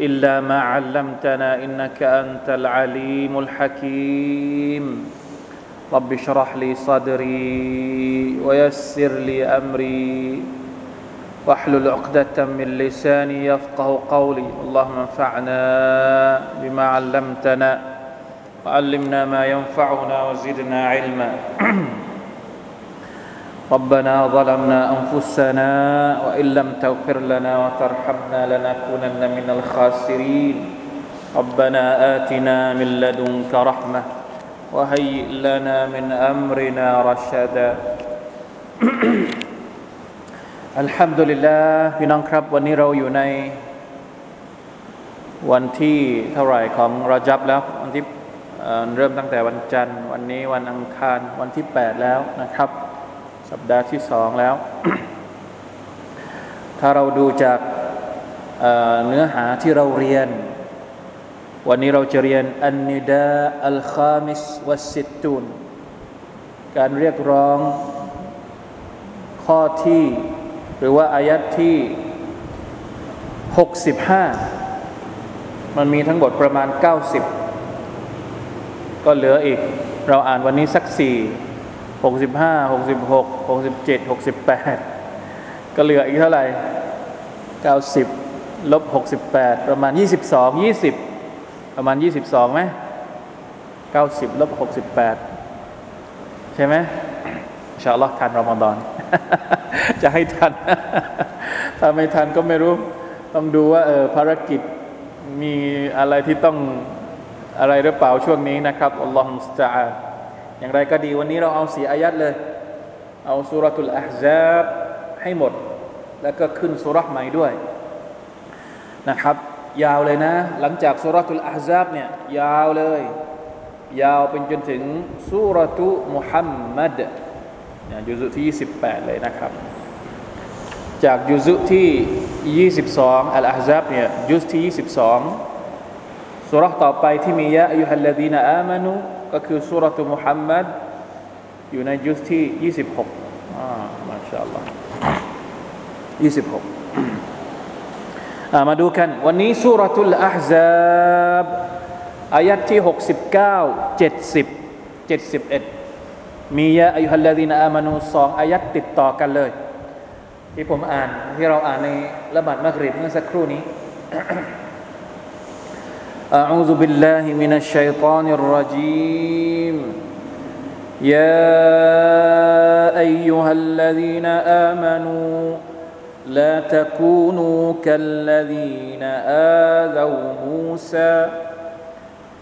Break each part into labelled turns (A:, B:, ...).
A: إلا ما علمتنا إنك أنت العليم الحكيم. رب اشرح لي صدري ويسر لي أمري. واحلل عقدة من لساني يفقه قولي. اللهم انفعنا بما علمتنا وعلمنا ما ينفعنا وزدنا علما. ربنا ظلمنا أنفسنا وإن لم تغفر لنا وترحمنا لنكونن من الخاسرين ربنا آتنا من لدنك رحمة وهيئ لنا من أمرنا رشدا อัลฮัมดุลิลลาห์พี่น้องครับ วันนี้เราอยู่ในวันที่เท่าไหร่ของรอจับแล้ววันที่เริ่มตั้งแต่วันจันทร์ วันนี้วันอังคารวันที่ 8 แล้วนะครับ สัปดาห์ที่สองแล้ว ถ้าเราดูจากเนื้อหาที่เราเรียน วันนี้เราจะเรียนอันนิดาอัลคามิสวัสิตตูนการเรียกร้องข้อที่ หรือว่าอายัดที่ 65 มันมีทั้งหมดประมาณ 90 ก็เหลืออีก เราอ่านวันนี้สัก 4 65 66 67 68ก็เหลืออีกเท่าไหร่90ลบ68ประมาณ22 20ประมาณ22ไหม90ลบ68ใช่ไหมอินชาอัลลอฮ์ทันรอมฎอน จะให้ทัน ถ้าไม่ทันก็ไม่รู้ ต้องดูว่าเออภารกิจมีอะไรที่ต้องอะไรหรือเปล่าช่วงนี้นะครับอัลลอฮฺมุสตาอา อย่างไรก็ดีวันนี้เราเอาสีอายัดเลย เอาสุรทุลอาฮซาบให้หมด แล้วก็ขึ้นสุรษใหม่ด้วยนะครับ ยาวเลยนะ หลังจากสุรทุลอาฮซาบเนี่ยยาวเลย ยาวเป็นจนถึงสุรทุมุฮัมมัดเนี่ยยุซุที่ 28 เลยนะครับ จากยุซุที่ 22 อัลอาฮซับเนี่ยยุซที่ 22สุรษต่อไปที่มียะอายุฮัลลดีนอามานุ ก็คือสุรตุมุฮัมมัดอยู่ในยุซที่ 26อ่ามาชาอัลลอฮ์26มาดูกัน วันนี้สุรตุลอาฮซับอายัดที่ 69 70 71 มียะอายุฮัลลดีนอามานูสองอายัดติดต่อกันเลย ที่ผมอ่านที่เราอ่านในละหมาดมักริบเมื่อสักครู่นี้ أعوذ بالله من الشيطان الرجيم. يا أيها الذين آمنوا لا تكونوا كالذين آذوا موسى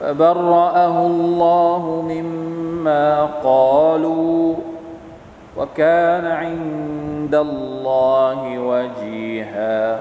A: فبرأه الله مما قالوا وكان عند الله وجيها.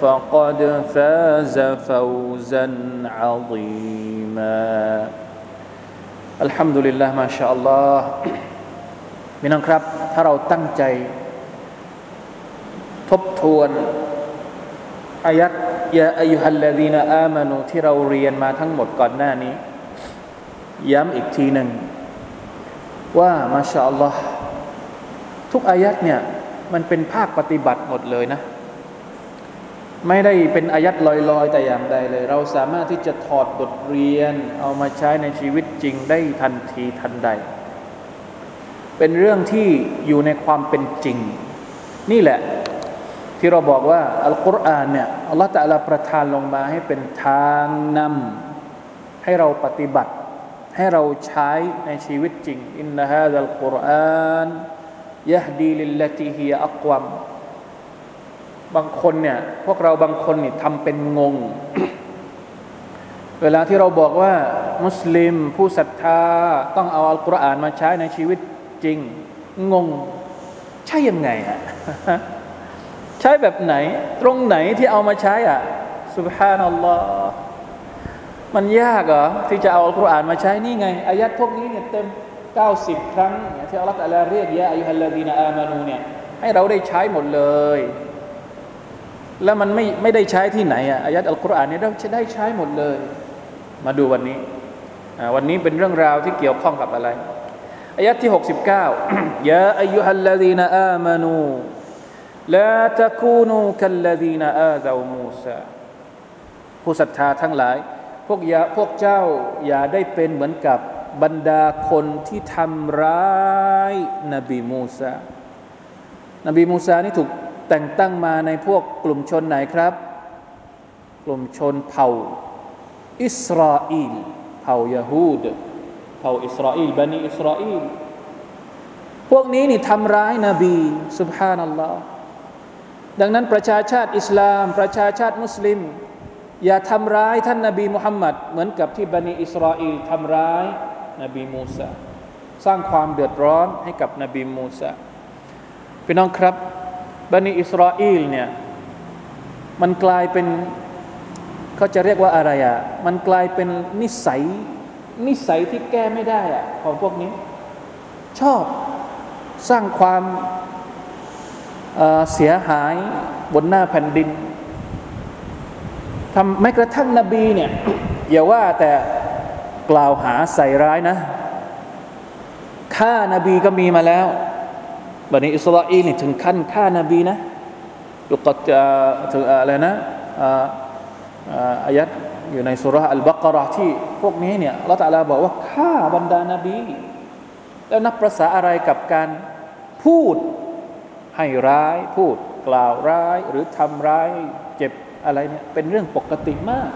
A: فقد فاز فوزا عظيما الحمد لله ما شاء الله พี่น้องครับ ถ้าเราตั้งใจ ทบทวนอายัดยาอายุฮัลลดีนอามานูที่เราเรียนมาทั้งหมดก่อนหน้านี้ ย้ำอีกทีหนึ่ง ว่ามาชาอัลลอฮ์ทุกอายัดเนี่ย มันเป็นภาคปฏิบัติหมดเลยนะ ไม่ได้เป็นอายัดลอยๆ แต่อย่างใดเลย เราสามารถที่จะถอดบทเรียนเอามาใช้ในชีวิตจริงได้ทันทีทันใด เป็นเรื่องที่อยู่ในความเป็นจริง นี่แหละที่เราบอกว่าอัลกุรอานเนี่ยอัลลอฮฺตะลาประทานลงมาให้เป็นทางนำให้เราปฏิบัติ ให้เราใช้ในชีวิตจริงอินนะฮะดัลกุรอานยะดีลิลลติฮิยอักวัม บางคนเนี่ยพวกเราบางคนนี่ทำเป็นงง เวลาที่เราบอกว่า มุสลิมผู้ศรัทธาต้องเอาอัลกุรอานมาใช้ในชีวิตจริง งง ใช่ยังไงอะใช้แบบไหน ตรงไหนที่เอามาใช้อะสุบฮานัลลอฮ์มันยากเหรอที่จะเอาอัลกุรอานมาใช้นี่ไงอายัดพวกนี้เนี่ยเต็ม 90 ครั้งที่อัลลอฮฺตะอาลาเรียกยะอายุฮัลลาดีนอามานูเนี่ยให้เราได้ใช้หมดเลย แล้วมันไม่ไม่ได้ใช้ที่ไหนอะอายัดอัลกุรอานเนี่ยเราจะได้ใช้หมดเลย มาดูวันนี้วันนี้เป็นเรื่องราวที่เกี่ยวข้องกับอะไรอายัดที่ 69ยาอายุฮัลลดีนอามานูลาตะคูนูคัลลดีนอาซามูซาผู้ศรัทธาทั้งหลาย พวกยาพวกเจ้าอย่าได้เป็นเหมือนกับบรรดาคนที่ทำร้ายนบีมูซานบีมูซานี่ถูก แต่งตั้งมาในพวกกลุ่มชนไหนครับ กลุ่มชนเผ่า อิสราเอลเผ่ายาฮูดเผ่าอิสราเอลบันิอิสราเอลพวกนี้นี่ทำร้ายนาบีสุบฮานัลลอฮ์ดังนั้นประชาชาติอิสลาม ประชาชาติมุสลิม อย่าทำร้ายท่านนาบีมุฮัมมัดเหมือนกับที่บันิอิสราเอลทำร้ายนบีมูซาสร้างความเดือดร้อนให้กับนบีมูซาพี่น้องครับ บันิอิสราเอลเนี่ยมันกลายเป็นเขาจะเรียกว่าอะไรอะมันกลายเป็นนิสัย นิสัยที่แก้ไม่ได้อะของพวกนี้ ชอบสร้างความเสียหายบนหน้าแผ่นดินทำแม้กระทั่งนบีเนี่ยอย่าว่าแต่กล่าวหาใส่ร้ายนะฆ่านาบีก็มีมาแล้ว บันิอิสราเอลนี่ถึงขั้นฆ่านาบีนะยุกตถึงอะไรนะอายัดอยู่ในสุราอัลบักรอที่พวกนี้เนี่ยเราตะลาบอกว่าฆ่าบรรดานาบี แล้วนับประษาอะไรกับการพูดให้ร้ายพูดกล่าวร้ายหรือทำร้ายเจ็บอะไรเนี่ยเป็นเรื่องปกติมาก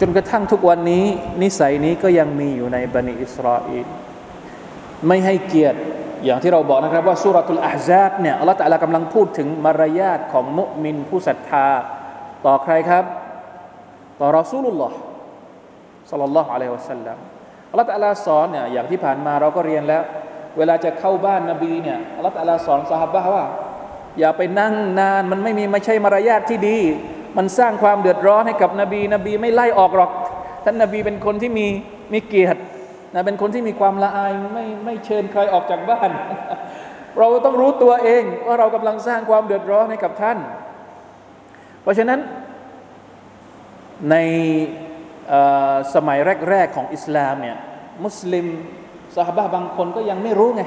A: จนกระทั่งทุกวันนี้ นิสัยนี้ก็ยังมีอยู่ในบันิอิสราเอลไม่ให้เกียรติ อย่างที่เราบอกนะครับว่าสุรทุลอาซาบเนี่ยอัลลอฮฺตะลากำลังพูดถึงมารยาทของมุมินผู้ศรัทธา ต่อใครครับ ต่อรอซูลุลลอฮ์สัลลัลลอฮุอะลัยฮิวะสัลลัมอัลลอฮฺตะลาสอนเนี่ยอย่างที่ผ่านมาเราก็เรียนแล้ว เวลาจะเข้าบ้านนบีเนี่ยอัลลอฮฺตะลาสอนสหบะว่า อย่าไปนั่งนานมันไม่มีไม่ใช่มารยาทที่ดี มันสร้างความเดือดร้อนให้กับนบี นบีไม่ไล่ออกหรอกท่านนบีเป็นคนที่มีมีเกียรติ นะเป็นคนที่มีความละอายไม่ไม่เชิญใครออกจากบ้าน เราต้องรู้ตัวเองว่าเรากำลังสร้างความเดือดร้อนให้กับท่าน เพราะฉะนั้นในสมัยแรก ๆ ของอิสลามเนี่ยมุสลิมสหบะบางคนก็ยังไม่รู้ไง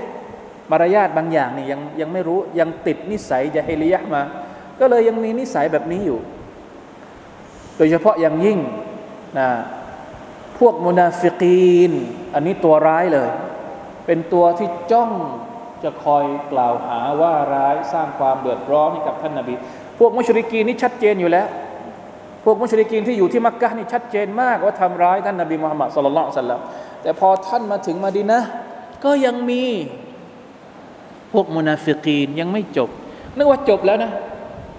A: มารยาทบางอย่างนี่ยังยังไม่รู้ยังติดนิสัยจะเฮลิยะมา ก็เลยยังมีนิสัยแบบนี้อยู่ โดยเฉพาะอย่างยิ่งนะ พวกมุนาฟิกีน อันนี้ตัวร้ายเลย เป็นตัวที่จ้องจะคอยกล่าวหาว่าร้ายสร้างความเดือดร้อนให้กับท่านนาบี พวกมุชริกีนนี่ชัดเจนอยู่แล้ว พวกมุชริกีนที่อยู่ที่มักกะนี่ชัดเจนมากว่าทำร้ายท่านนาบีมุฮัมมัดสุลลัลสัลลัมแต่พอท่านมาถึงมาดีนะ ก็ยังมีพวกมุนาฟิกีนยังไม่จบ นึกว่าจบแล้วนะ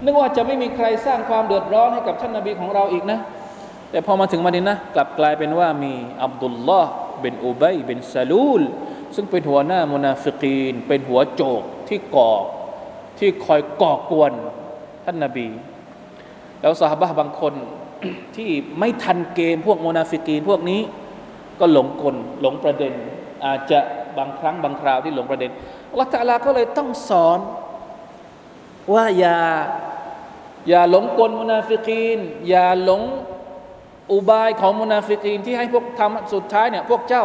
A: นึกว่าจะไม่มีใครสร้างความเดือดร้อนให้กับท่านนาบีของเราอีกนะ แต่พอมาถึงมาดีนะฮ์กลับกลายเป็นว่ามีอับดุลลอฮ์เป็นอุบัยเป็นซาลูล ซึ่งเป็นหัวหน้ามุนาฟิกีน เป็นหัวโจกที่ก่อที่คอยก่อกวนท่านนาบี แล้วสหบะบางคนที่ไม่ทันเกมพวกมุนาฟิกีนพวกนี้ ก็หลงกลหลงประเด็น อาจจะบางครั้งบางคราวที่หลงประเด็นอัลลอฮฺตาลาก็เลยต้องสอนว่าอย่าอย่าหลงกลมุนาฟิกีน อย่าหลง อุบายของมุนาฟิกีนที่ให้พวกทำสุดท้ายเนี่ยพวกเจ้า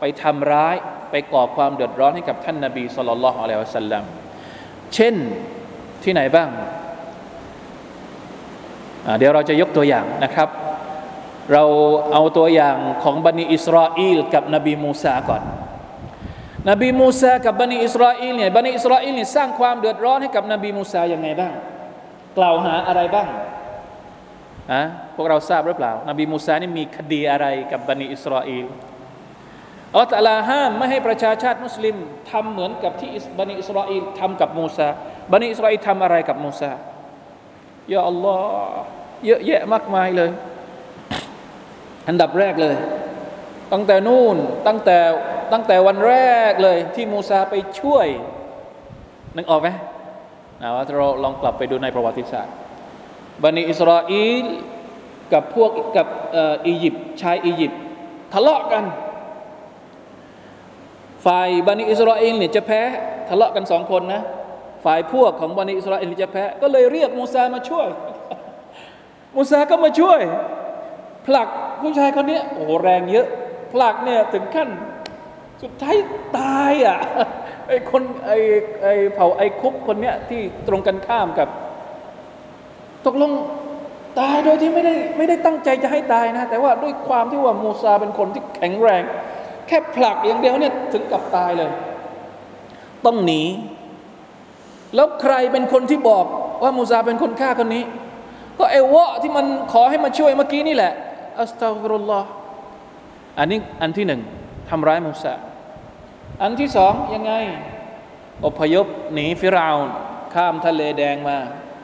A: ไปทำร้ายไปก่อความเดือดร้อนให้กับท่านนาบีصلى الله عليه وسلمเช่นที่ไหนบ้าง เดี๋ยวเราจะยกตัวอย่างนะครับ เราเอาตัวอย่างของบันิอิสราเอลกับนบีมูซาก่อน นบีมูซากับบันิอิสราเอลเนี่ยบันิอิสราเอลเนี่ยสร้างความเดือดร้อนให้กับนบีมูซาอย่างไงบ้าง กล่าวหาอะไรบ้าง อะพวกเราทราบหรือเปล่า นบีมูซานี่มีคดีอะไรกับบันิอิสราเอลอัลตะลาห้ามไม่ให้ประชาชาติมุสลิมทำเหมือนกับที่บันิอิสราเอลทำกับมูซาบันิอิสราเอลทำอะไรกับมูซายาอัลลอฮ์เยอะแยะมากมายเลย อันดับแรกเลย ตั้งแต่นู่นตั้งแต่ตั้งแต่วันแรกเลย ที่มูซาไปช่วยนึกออกไหมนะว่าเราลองกลับไปดูในประวัติศาสตร์ บันิอิสราเอลกับพวกกับอียิปต์ชายอียิปต์ทะเลาะกัน ฝ่ายบันิอิสราเอลเนี่ยจะแพ้ทะเลาะกันสองคนนะฝ่ายพวกของบันิอิสราเอลจะแพ้ก็เลยเรียกมูซามาช่วยมูซาก็มาช่วย ผลักผู้ชายคนนี้โอ้โหแรงเยอะ ผลักเนี่ยถึงขั้นสุดท้ายตายอะไอคนไอไอเผ่าไอคุกคนเนี้ยที่ตรงกันข้ามกับ ตกลงตายโดยที่ไม่ได้ไม่ได้ตั้งใจจะให้ตายนะ แต่ว่าด้วยความที่ว่ามูซาเป็นคนที่แข็งแรง แค่ผลักอย่างเดียวเนี่ยถึงกับตายเลย ต้องหนี แล้วใครเป็นคนที่บอกว่ามูซาเป็นคนฆ่าคนนี้ ก็ไอ้วะที่มันขอให้มาช่วยเมื่อกี้นี่แหละอัสตัฟรุลลอฮ์อันนี้อันที่หนึ่งทำร้ายมูซาอันที่สองยังไง อพยพหนีฟิราวข้ามทะเลแดงมา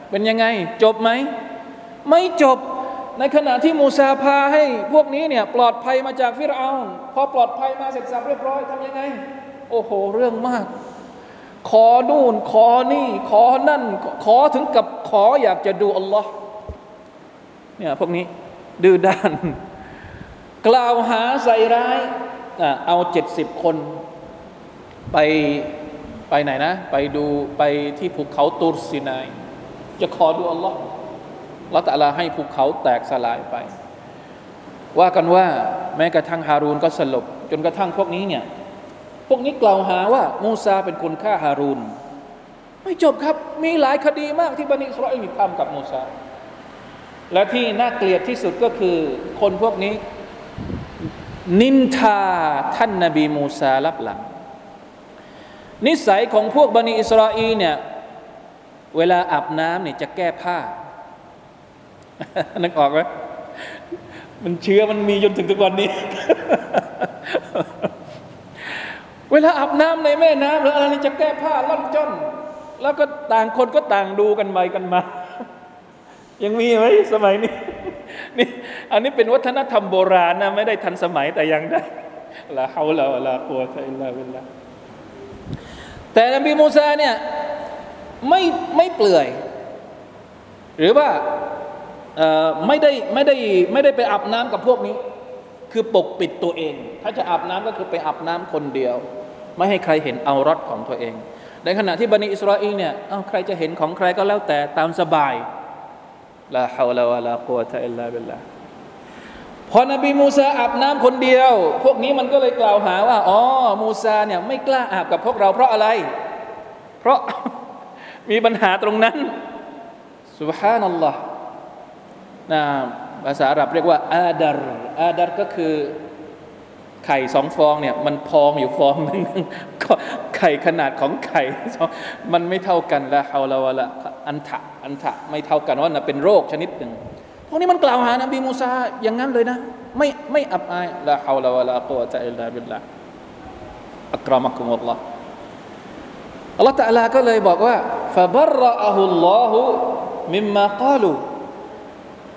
A: เป็นยังไง จบไหม ไม่จบในขณะที่มูซาพาให้พวกนี้เนี่ยปลอดภัยมาจากฟิรเอาพอปลอดภัยมาเสร็จสับเรียบร้อยทำยังไง โอ้โห เรื่องมาก ขอนู่น ขอนี่ ขอนั่น ขอถึงกับขออยากจะดูอัลลอฮ์เนี่ยพวกนี้ดื้อด้าน กล่าวหาใส่ร้ายเอาเจ็ดสิบคนไปไปไหนนะ ไปดูไปที่ภูเขาตูรซินาย จะขอดูอัลลอฮ์ละตะลาให้ภูเขาแตกสลายไป ว่ากันว่าแม้กระทั่งฮารูนก็สลบ จนกระทั่งพวกนี้เนี่ย พวกนี้กล่าวหาว่ามูซาเป็นคนฆ่าฮารูนไม่จบครับมีหลายคดีมากที่บันิสราเอลทำกับมูซาและที่น่าเกลียดที่สุดก็คือคนพวกนี้ นินทาท่านนาบีมูซาลับหลัง นิสัยของพวกบันิอิสราเอลเนี่ย เวลาอาบน้ำเนี่ยจะแก้ผ้า นึกออกไหมมันเชื้อมันมีจนถึงทุกวันนี้ เวลาอาบน้ำในแม่น้ำหรืออะไรนี่จะแก้ผ้าล่อนจ้อน แล้วก็ต่างคนก็ต่างดูกันไปกันมา ยังมีไหมสมัยนี้นี่อันนี้เป็นวัฒนธรรมโบราณนะไม่ได้ทันสมัยแต่ยังได้ละฮาวลาวะลากัวะอิลลาบิลลาแต่นบีมูซาเนี่ย ไม่ไม่เปลือย หรือว่าไม่ได้ไม่ได้ไม่ได้ไปอาบน้ำกับพวกนี้ คือปกปิดตัวเอง ถ้าจะอาบน้ำก็คือไปอาบน้ำคนเดียว ไม่ให้ใครเห็นเอารถของตัวเอง ในขณะที่บันิอิสราเอลเนี่ยเอาใครจะเห็นของใครก็แล้วแต่ตามสบายลาฮาวลาวะลากุวะตะอิลลาบิลลาพอนบีมูซาอาบน้ำคนเดียว พวกนี้มันก็เลยกล่าวหาว่าอ๋อมูซาเนี่ยไม่กล้าอาบกับพวกเราเพราะอะไร เพราะ มีปัญหาตรงนั้นสุบฮานัลลอฮ์นะภาษาอาหรับเรียกว่าอาดารอาดารก็คือไข่สองฟองเนี่ยมันพองอยู่ฟองหนึ่งก็ไข่ขนาดของไข่ มันไม่เท่ากันละเฮาลาวะละอันทะอันทะไม่เท่ากันว่านะเป็นโรคชนิดหนึ่งพวกนี้มันกล่าวหานบีมูซาอย่างนั้นเลยนะ ไม่ไม่อับอายละฮาวลาวะละกุวะตะอิลลาบิลละอักรามักุมุลลอฮ์ อัลลอฮฺตะลาก็เลยบอกว่าฟะบรอะฮุลลอฮุมิมมากาลู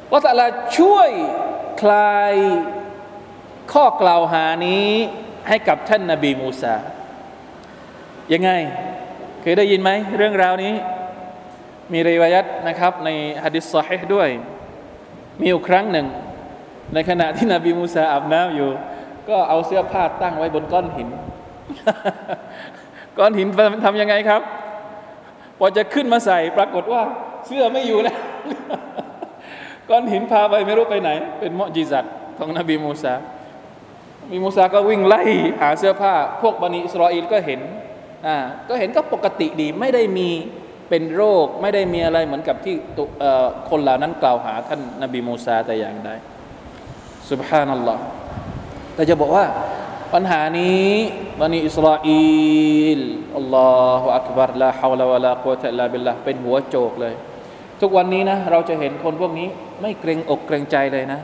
A: อัลลอฮฺตะลาช่วยคลายข้อกล่าวหานี้ให้กับท่านนบีมูซา ยังไง เคยได้ยินไหมเรื่องราวนี้ มีรีวายัตนะครับในฮะดิษซอฮีด้วย มีอยู่ครั้งหนึ่ง ในขณะที่นบีมูซาอาบน้ำอยู่ ก็เอาเสื้อผ้าตั้งไว้บนก้อนหิน ก้อนหินทำยังไงครับ พอจะขึ้นมาใส่ปรากฏว่า เสื้อไม่อยู่แล้ว ก้อนหินพาไปไม่รู้ไปไหน เป็นมอจิซัตของนบีมูซามีมูซาก็วิ่งไล่หาเสื้อผ้า พวกบันิอิสราเอลก็เห็นอ่าก็เห็นก็ปกติดีไม่ได้มีเป็นโรคไม่ได้มีอะไรเหมือนกับที่คนเหล่านั้นกล่าวหาท่านนบีมูซาแต่อย่างใดสุบฮานัลลอฮ์แต่จะบอกว่า ปัญหานี้บันิอิสราเอลอัลลอฮฺอักบารลาฮาวลาวะลากุตะลาบิลลาเป็นหัวโจกเลย ทุกวันนี้นะ เราจะเห็นคนพวกนี้ไม่เกรงอกเกรงใจเลยนะ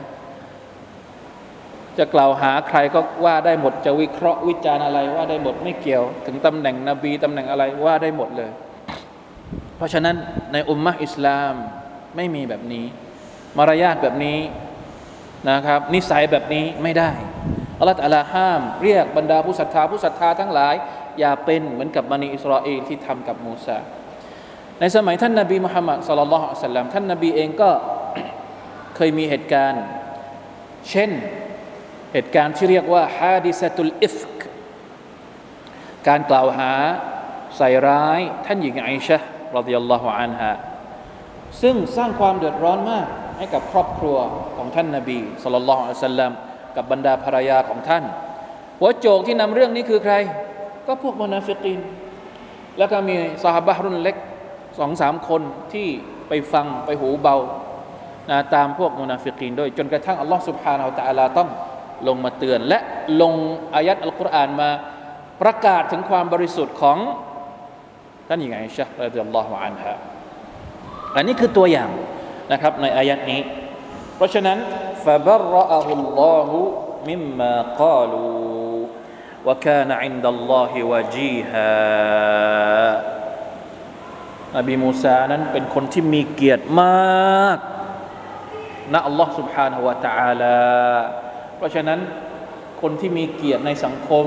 A: จะกล่าวหาใครก็ว่าได้หมดจะวิเคราะห์วิจารณ์อะไร ว่าได้หมดไม่เกี่ยว ถึงตำแหน่งนบีตำแหน่งอะไรว่าได้หมดเลย เพราะฉะนั้นในอุมมะอิสลามไม่มีแบบนี้ มารยาทแบบนี้นะครับ นิสัยแบบนี้ไม่ได้ อัลลอฮฺอัลาห้าม เรียกบรรดาผู้ศรัทธาผู้ศรัทธาทั้งหลาย อย่าเป็นเหมือนกับบันิอิสราเอลที่ทำกับมูซาในสมัยท่านนาบีมุฮัมมัดสุลลัลลอฮุอะสัลลัมท่านนาบีเองก็เคยมีเหตุการณ์ เช่นเหตุการณ์ที่เรียกว่าฮาดิสตุลอิฟกการกล่าวหาใส่ร้ายท่านหญิงไอชะรดิยัลลอฮุอันฮะซึ่งสร้างความเดือดร้อนมากให้กับครอบครัวของท่านนาบีสุลลัลลอฮุอะสัลลัม กับบรรดาภรรยาของท่าน หัวโจกที่นำเรื่องนี้คือใคร ก็พวกมนาฟิกิน แล้วก็มีสหบะรุ่นเล็กสองสามคนที่ไปฟังไปหูเบานะตามพวกมุนาฟิกีนด้วยจนกระทั่งอัลลอฮ์สุบฮานาอัลตะลาต้องลงมาเตือน และลงอายัดอัลกุรอานมาประกาศถึงความบริสุทธิ์ของท่านหญิงไอชะرضي الله عنهاอันนี้คือตัวอย่างนะครับในอายัดนี้ เพราะฉะนั้น فبرأه الله مما قالوا وكان عند الله وجيها นบีมูซานั้นเป็นคนที่มีเกียรติมากนะอัลลอฮ์ سبحانه และ تعالى เพราะฉะนั้นคนที่มีเกียรติในสังคม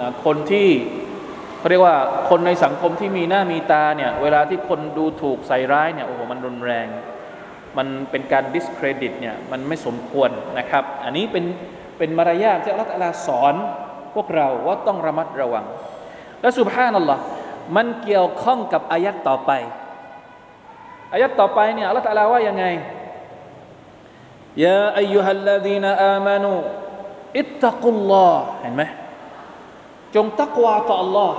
A: นะคนที่เขาเรียกว่าคนในสังคมที่มีหน้ามีตาเนี่ยเวลาที่คนดูถูกใส่ร้ายเนี่ยโอ้โหมันรุนแรง มันเป็นการ discredit เนี่ยมันไม่สมควรนะครับ อันนี้เป็นเป็นมารยาทที่อัลลอฮฺสอนพวกเราว่าต้องระมัดระวัง และสุบฮานัลลอฮ์มันเกี่ยวข้องกับอายัดต่อไป อายัดต่อไปเนี่ยอัลลอฮฺว่ายังไงยาอายุฮัลลดีนอามานูอิตตะกุลลอฮ์เห็นไหมจงตักวาต่อ Allah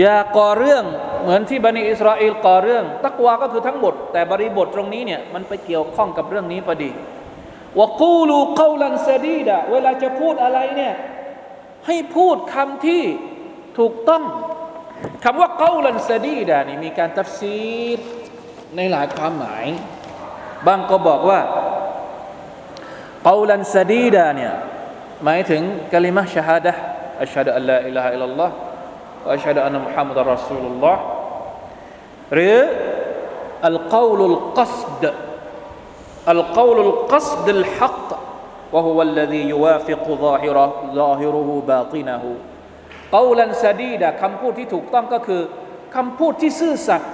A: อย่าก่อเรื่อง เหมือนที่บันิอิสราเอลก่อเรื่อง ตักวาก็คือทั้งหมด แต่บริบทตรงนี้เนี่ยมันไปเกี่ยวข้องกับเรื่องนี้พอดีวกูลูกาลันซดีดะเวลาจะพูดอะไรเนี่ยให้พูดคำที่ถูกต้องคำว่าقولا سديدا นี่มีการตัฟซีรในหลายความหมาย บางก็บอกว่าقولا سديدا เนี่ยหมายถึงكلمة شهادة أشهد أن لا إله إلا الله أشهد أن محمدا رسول الله หรืออัลกาวลุลกัสด القول القصد الحق وهو الذي يوافق ظاهره ظاهره باطنه قولا سديدا คำพูดที่ถูกต้องก็คือคำพูดที่ซื่อสัตย์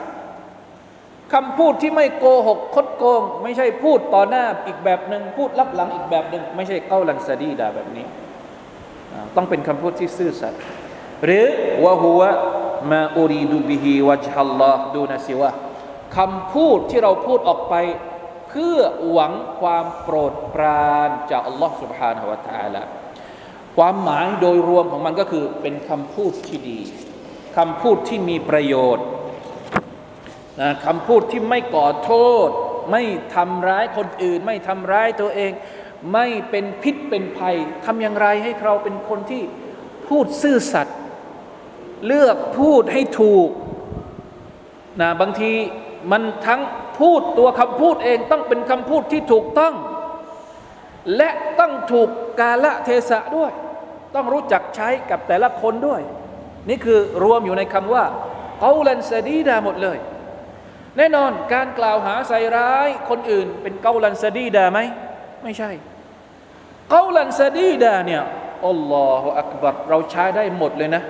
A: คำพูดที่ไม่โกหกคดโกง ไม่ใช่พูดต่อหน้าอีกแบบหนึ่งพูดลับหลังอีกแบบหนึ่งไม่ใช่เก้าลันซดีดาแบบนี้ ต้องเป็นคำพูดที่ซื่อสัตย์ หรือวะฮุวะมาอูรีดูบิฮิวะจฮัลลอฮ์ดูนะซิวะคำพูดที่เราพูดออกไปเพื่อหวังความโปรดปรานจากอัลลอฮ์ سبحانه และ تعالى ความหมายโดยรวมของมันก็คือเป็นคำพูดที่ดีคำพูดที่มีประโยชน์นะคำพูดที่ไม่ก่อโทษ ไม่ทำร้ายคนอื่น ไม่ทำร้ายตัวเอง ไม่เป็นพิษเป็นภัยทำอย่างไรให้เราเป็นคนที่พูดซื่อสัตย์ เลือกพูดให้ถูกนะบางทีมันทั้งพูดตัวคำพูดเองต้องเป็นคำพูดที่ถูกต้อง และต้องถูกกาละเทศะด้วย ต้องรู้จักใช้กับแต่ละคนด้วย นี่คือรวมอยู่ในคำว่าเกาลันซดีดาหมดเลย แน่นอนการกล่าวหาใส่ร้ายคนอื่น เป็นเกาลันซดีดาไหมไม่ใช่เกาลันซดีดาเนี่ยอัลลอฮฺอักบัรเราใช้ได้หมดเลยนะ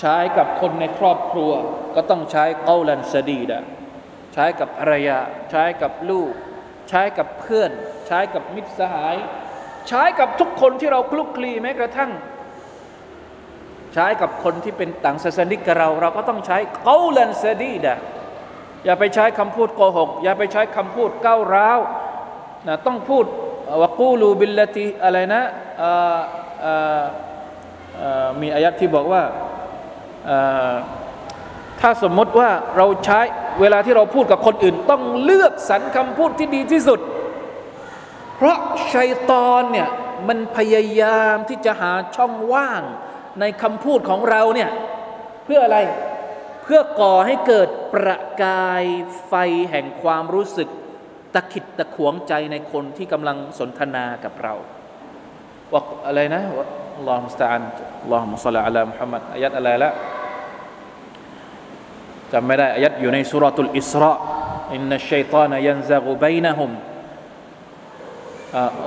A: ใช้กับคนในครอบครัว ก็ต้องใช้قولا سديدا ใช้กับภรรยา ใช้กับลูก ใช้กับเพื่อน ใช้กับมิตรสหาย ใช้กับทุกคนที่เราคลุกคลีแม้กระทั่ง ใช้กับคนที่เป็นต่างศาสนิกกับเรา เราก็ต้องใช้قولا سديدا อย่าไปใช้คำพูดโกหก อย่าไปใช้คำพูดก้าวร้าวนะต้องพูดوقولوا بالتي อะไรนะมีอายัดที่บอกว่า ถ้าสมมติว่าเราใช้เวลาที่เราพูดกับคนอื่น ต้องเลือกสรรคำพูดที่ดีที่สุด เพราะชัยตอนเนี่ยมันพยายามที่จะหาช่องว่างในคำพูดของเราเนี่ยเพื่ออะไรเพื่อก่อให้เกิดประกายไฟแห่งความรู้สึกตะขิดตะขวงใจในคนที่กำลังสนทนากับเราว่าอะไรนะالله المستعان اللهم صل على محمد อายัดอะไรละ จำไม่ได้อายัดอยู่ในสุรทูลอิสราอินนัชชัยตานยันซะกุบัยนะฮุม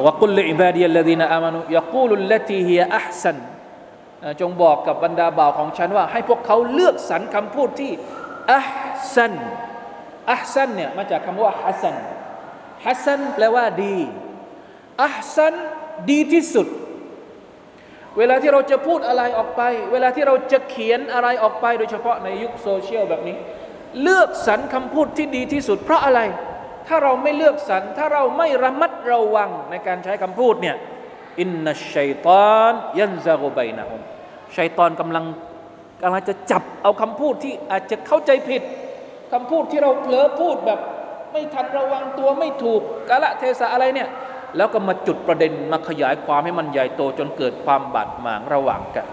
A: وقل لعبادي الذين آمنوا يقول التي هي أحسن จงบอกกับบรรดาบ่าวของฉันว่า ให้พวกเขาเลือกสรรคำพูดที่อัพซันอัพซันเนี่ยมาจากคำว่าฮัสันฮัสันแปลว่าดีอัพซันดีที่สุด เวลาที่เราจะพูดอะไรออกไป เวลาที่เราจะเขียนอะไรออกไป โดยเฉพาะในยุคโซเชียลแบบนี้ เลือกสรรคำพูดที่ดีที่สุดเพราะอะไร ถ้าเราไม่เลือกสรรถ้าเราไม่ระมัดระวังในการใช้คำพูดเนี่ยإن الشيطان ينزغ بينهم ชัยตอนกำลังกำลังจะจับเอาคำพูดที่อาจจะเข้าใจผิดคำพูดที่เราเผลอพูดแบบ ไม่ทันระวังตัวไม่ถูกกาละเทศะอะไรเนี่ย แล้วก็มาจุดประเด็นมาขยายความให้มันใหญ่โตจนเกิดความบาดหมางระหว่างกัน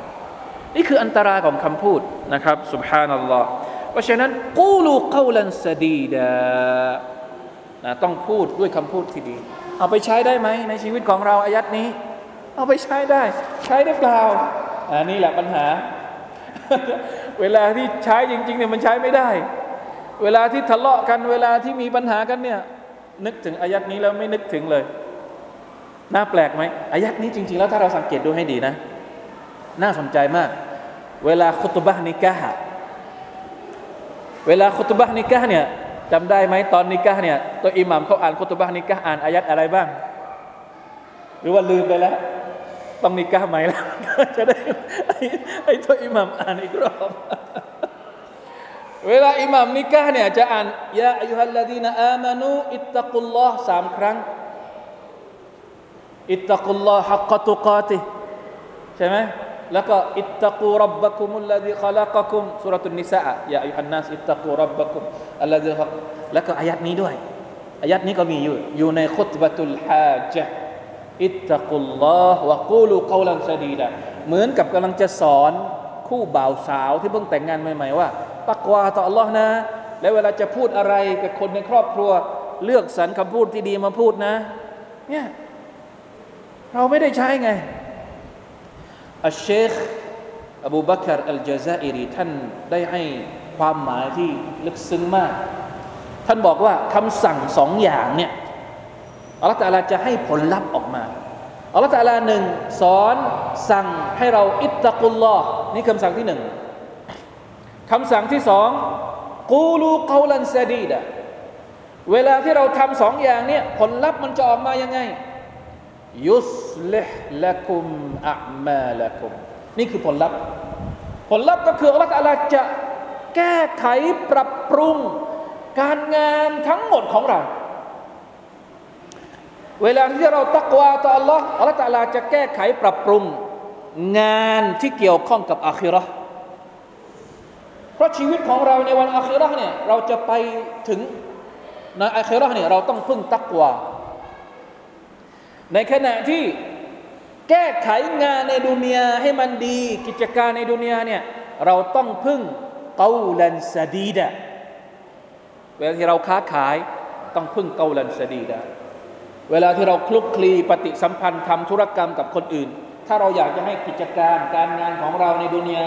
A: นี่คืออันตรายของคำพูดนะครับสุบฮานัลลอฮ์เพราะฉะนั้นกูลูกาลันสดีดานะต้องพูดด้วยคำพูดที่ดี เอาไปใช้ได้ไหมในชีวิตของเราอายัดนี้ เอาไปใช้ได้ ใช้ได้เปล่าอันนี้แหละปัญหา เวลาที่ใช้จริงๆเนี่ยมันใช้ไม่ได้ เวลาที่ทะเลาะกันเวลาที่มีปัญหากันเนี่ยนึกถึงอายัดนี้แล้วไม่นึกถึงเลย น่าแปลกไหมอายัดนี้จริง ๆ แล้วถ้าเราสังเกตดูให้ดีนะ น่าสนใจมาก เวลาคุตบะนิกะฮะเวลาคุตบะนิกะเนี่ยจำได้ไหมตอนนิกะเนี่ยตัวอิหมัมเขาอ่านคุตบะนิกะอ่านอายัดอะไรบ้าง หรือว่าลืมไปแล้ว ต้องนิกะใหม่แล้ว จะได้ไอ้ตัวอิหมัมอ่านอีกรอบเวลาอิหมัมนิกะเนี่ยจะอ่านยาอายุฮัลลดีนอามานูอิตตะกุลลอฮ์สามครั้ง อิตตะกุลลอฮักกตุกาติใช่ไหมแล้วก็อิตตะกูรับบักุมุลลดีขลักกุมสุรตุนนิสายาอายุฮันนัสอิตตะกูรับบักุมอัลลดีแล้วก็อายัดนี้ด้วยอายัดนี้ก็มีอยู่อยู่ในคุตบะตุลฮาจ์อิตตะกุลลอฮ์วะกูลูกาลันซดีดะเหมือนกับกำลังจะสอนคู่บ่าวสาวที่เพิ่งแต่งงานใหม่ๆว่าตักวาต่อ Allah นะ แล้วเวลาจะพูดอะไรกับคนในครอบครัว เลือกสรรคำพูดที่ดีมาพูดนะเนี่ย เราไม่ได้ใช้ไงอัชเชคอบูบักรอัลจาซาอิรีท่านได้ให้ความหมายที่ลึกซึ้งมาก ท่านบอกว่าคำสั่งสองอย่างเนี่ยอัลลอฮฺตาลาจะให้ผลลัพธ์ออกมาอัลลอฮฺตาลาหนึ่งสอนสั่งให้เราอิตตะกุลลอฮ์นี่คำสั่งที่หนึ่งคำสั่งที่สองกูลูกาลันซาดีดะเวลาที่เราทำสองอย่างเนี่ยผลลัพธ์มันจะออกมายังไง ยุสลิฮละกุมอัมาละกุมนี่คือผลลัพธ์ ผลลัพธ์ก็คืออัลลอฮฺจะแก้ไขปรับปรุงการงานทั้งหมดของเรา เวลาที่เราตักวาต่อ Allah อัลลอฮฺจะแก้ไขปรับปรุงงานที่เกี่ยวข้องกับอาคิรอเพราะชีวิตของเราในวันอาคิรอเนี่ยเราจะไปถึงในอาคิรอเนี่ยเราต้องพึ่งตักวา ในขณะที่แก้ไขงานในดุนยาให้มันดี กิจการในดุนยาเนี่ยเราต้องพึ่งเกาลันซดีดะเวลาที่เราค้าขายต้องพึ่งเกาลันซดีดะเวลาที่เราคลุกคลีปฏิสัมพันธ์ทำธุรกรรมกับคนอื่น ถ้าเราอยากจะให้กิจการการงานของเราในดุนยา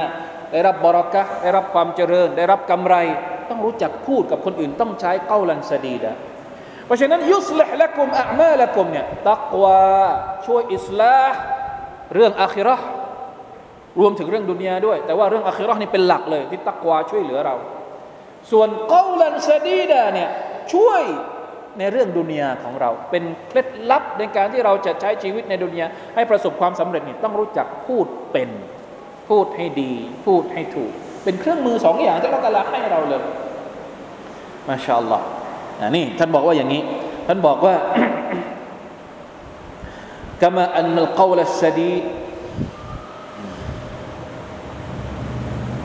A: ได้รับบรากะได้รับความเจริญ ได้รับกำไร ต้องรู้จักพูดกับคนอื่น ต้องใช้เกาลันซดีดะ เพราะฉะนั้นยุสลิฮละกุมอัมาละกุมเนี่ยตักวาช่วยอิสลาห์เรื่องอาคิรอรวมถึงเรื่องดุนยาด้วย แต่ว่าเรื่องอาคิรอนี่เป็นหลักเลย ที่ตักวาช่วยเหลือเรา ส่วนกอลันซดีดาเนี่ยช่วยในเรื่องดุนยาของเรา เป็นเคล็ดลับในการที่เราจะใช้ชีวิตในดุนยาให้ประสบความสำเร็จนี่ต้องรู้จักพูดเป็น พูดให้ดี พูดให้ถูก เป็นเครื่องมือสองอย่างที่เราตลาดให้เราเลยมาชาอัลลอฮ์ นี่ท่านบอกว่าอย่างนี้ ท่านบอกว่า كما أن القول السديد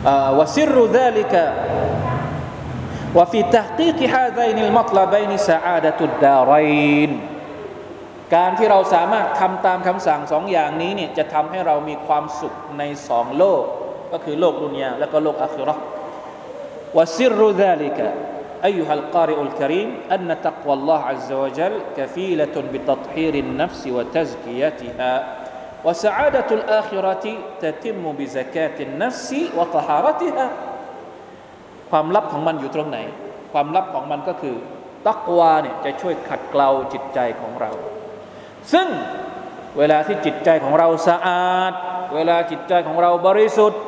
A: آه وسر ذلك وفي تحقيق هذين المطلبين سعادة الدارين การที่เราสามารถทำตามคำสั่งสองอย่างนี้เนี่ยจะทำให้เรามีความสุขในสองโลก ก็คือโลกดุนยาและก็โลกอาคิรอ وسر ذلك أيها القارئ الكريم أن تقوى الله عز وجل كفيلة بتطهير النفس وتزكيتها وسعادة الآخرة تتم بزكاة النفس وطهارتها ความลับของมันอยู่ตรงไหน ความลับของมันก็คือตักวาเนี่ยจะช่วยขัดเกลาจิตใจของเรา ซึ่งเวลาที่จิตใจของเราสะอาด เวลาจิตใจของเราบริสุทธิ์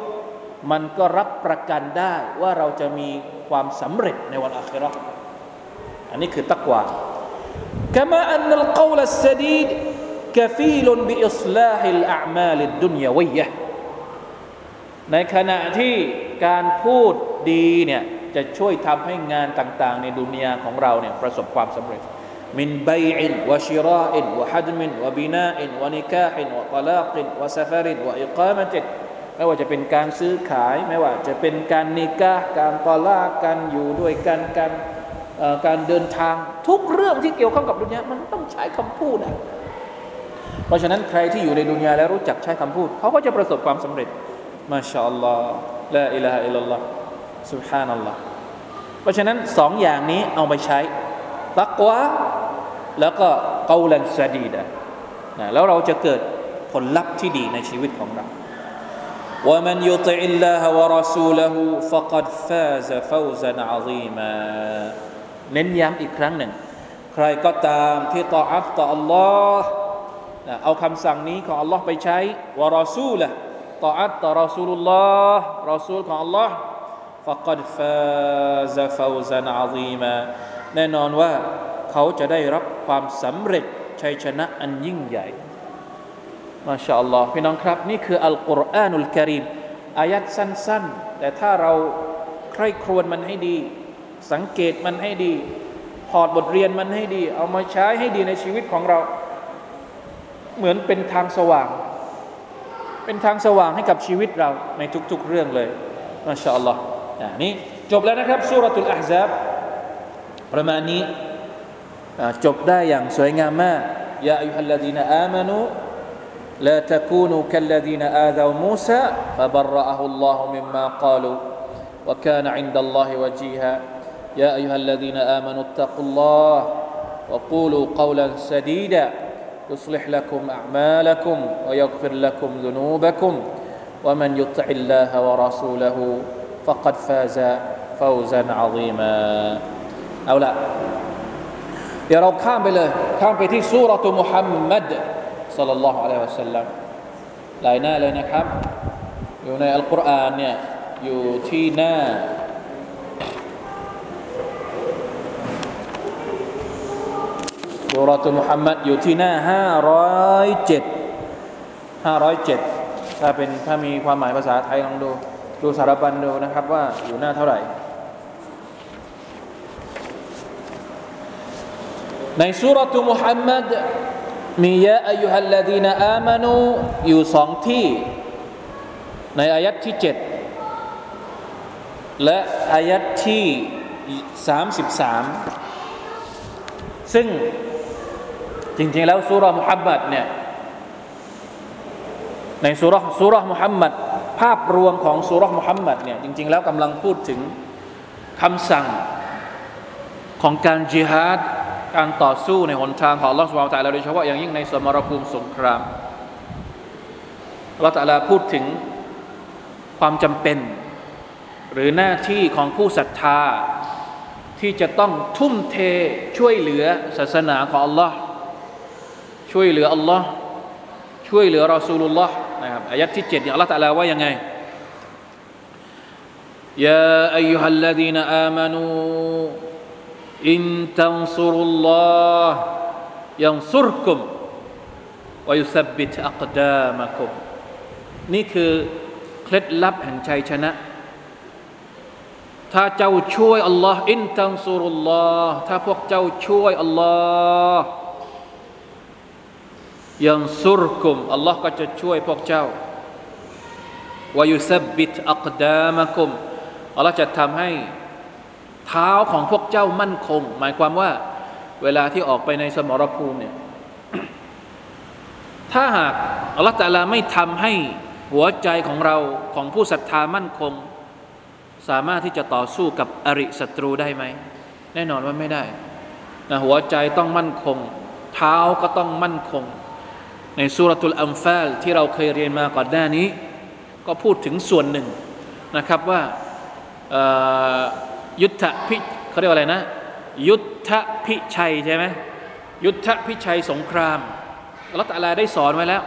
A: มันก็รับประกันได้ว่าเราจะมีความสำเร็จในวันอาคราอันนี้คือตักวา كما أن القول السديد كفيل بإصلاح الأعمال الدنيوية ในขณะที่การพูดดีเนี่ยจะช่วยทำให้งานต่างๆ ในดุนยาของเราเนี่ยประสบความสำเร็จ มินบอินวะชิราอินวะฮัดมินวะบินาอินวะนิกาอินวะตลากินวะซาฟารินวะอิกามะติ ไม่ว่าจะเป็นการซื้อขาย ไม่ว่าจะเป็นการนิกะการตอลาการอยู่ด้วยกันการการเดินทางทุกเรื่องที่เกี่ยวข้องกับดุนยามันต้องใช้คำพูดนะเพราะฉะนั้นใครที่อยู่ในดุนยาแล้วรู้จักใช้คำพูดเขาก็จะประสบความสำเร็จما شاء الله لا إله إلا الله سبحان اللهเพราะฉะนั้นสองอย่างนี้เอาไปใช้ตักวะแล้วก็เกาลันซาดีดะนะแล้วเราจะเกิดผลลัพธ์ที่ดีในชีวิตของเรา ومن يطع الله ورسوله فقد فاز فوزا عظيما เน้นย้ำอีกครั้งหนึ่ง ใครก็ตามที่ต่ออัตต่อ Allah เอาคำสั่งนี้ของ Allah ไปใช้วะรอซูละต่ออัตต่อรอซูลุลลอฮ์รอซูลของ Allah فقد فاز فوزا عظيما แน่นอนว่าเขาจะได้รับความสำเร็จชัยชนะอันยิ่งใหญ่ มาชาอัลลอฮ์พี่น้องครับ นี่คืออัลกุรอานุลกิริมอายัดสั้น ๆ แต่ถ้าเราใคร่ครวญมันให้ดี สังเกตมันให้ดีถอดบทเรียนมันให้ดี เอามาใช้ให้ดีในชีวิตของเรา เหมือนเป็นทางสว่าง เป็นทางสว่างให้กับชีวิตเราในทุก ๆ เรื่องเลยมาชาอัลลอฮ์นี่จบแล้วนะครับสุรตุลอาฮซับประมาณนี้จบได้อย่างสวยงามมากยาอัยฮัลลดีนอามานู لا تكونوا كالذين آذوا موسى فبرأه الله مما قالوا وكان عند الله وجيها. يا أيها الذين آمنوا اتقوا الله وقولوا قولا سديدا. يصلح لكم أعمالكم ويغفر لكم ذنوبكم. ومن يطع الله ورسوله فقد فاز فوزا عظيما. أو لا. يا رب كامل كامل سورة محمد. สัลลัลลอฮุอะลัยฮิวะสัลลัมหลายหน้าเลยนะครับ อยู่ในอัลกุรอานเนี่ย อยู่ที่หน้าสุรตุมุฮัมมัดอยู่ที่หน้าห้าร้อยเจ็ดห้าร้อยเจ็ดถ้าเป็นถ้ามีความหมายภาษาไทยลองดูดูสารบัญดูนะครับว่าอยู่หน้าเท่าไหร่ ในสุรตุมุฮัมมัด มียะอายุฮัลลดีนอามานูอยู่สองที่ ในอายัดที่เจ็ดและอายัดที่สามสิบสามซึ่งจริงๆแล้วสุรมุฮัมมัดเนี่ยในสุรสุรมุฮัมมัดภาพรวมของสุรมุฮัมมัดเนี่ยจริง ๆ แล้วกำลังพูดถึงคำสั่งของการจิฮาด การต่อสู้ในหนทางของอัลลอฮฺสุบไบร์ตะลาโดยเฉพาะอย่างยิ่งในสมรภูมิสงครามอัลลอฮฺตะลาพูดถึงความจำเป็น หรือหน้าที่ของผู้ศรัทธา ที่จะต้องทุ่มเทช่วยเหลือศาสนาของอัลลอฮ์ช่วยเหลืออัลลอฮ์ช่วยเหลือรอซูลุลลอฮ์นะครับอายัดที่เจ็ดเนี่ยอัลลอฮ์ตะลาว่ายังไง يا أيها الذين آمنوا อินตันซุรุลลอฮ์ยังซุรกุมวายุสบิตอักดามะกุมนี่คือเคล็ดลับแห่งชัยชนะ ถ้าเจ้าช่วยอัลลอฮ์อินตันซุรุลลอฮ์ถ้าพวกเจ้าช่วยอัลลอฮ์ยังซุรกุมอัลลอฮ์ก็จะช่วยพวกเจ้าวายุสบิตอักดามะกุมอัลลอฮ์จะทำให เท้าของพวกเจ้ามั่นคง หมายความว่า เวลาที่ออกไปในสมรภูมิเนี่ยถ้าหากอัลลอฮฺตะลาไม่ทำให้หัวใจของเราของผู้ศรัทธามั่นคง สามารถที่จะต่อสู้กับอริศัตรูได้ไหม แน่นอนว่าไม่ได้นะหัวใจต้องมั่นคง เท้าก็ต้องมั่นคง ในสุรตุลอัมฟาลที่เราเคยเรียนมาก่อนหน้านี้ ก็พูดถึงส่วนหนึ่งนะครับว่า ยุทธพิเขาเรียกว่าอะไรนะ ยุทธพิชัยใช่ไหมยุทธพิชัยสงครามอัลลอฮฺตะลาได้สอนไว้แล้ว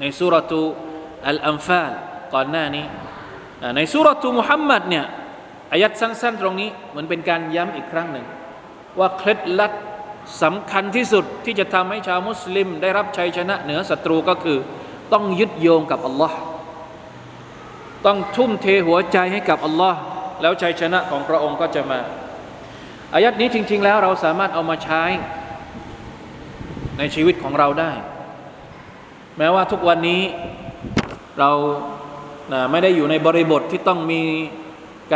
A: ในสุรตุอัลอัมฟาลก่อนหน้านี้ ในสุรตุมุฮัมมัดเนี่ยอายัดสั้นๆ ตรงนี้เหมือนเป็นการย้ำอีกครั้งหนึ่ง ว่าเคล็ดลับสำคัญที่สุดที่จะทำให้ชาวมุสลิม ได้รับชัยชนะเหนือศัตรูก็คือ ต้องยึดโยงกับอัลลอฮ์ต้องทุ่มเทหัวใจให้กับอัลลอฮ์ แล้วชัยชนะของพระองค์ก็จะมาอายัดนี้จริง ๆ แล้วเราสามารถเอามาใช้ในชีวิตของเราได้ แม้ว่าทุกวันนี้เราไม่ได้อยู่ในบริบทที่ต้องมี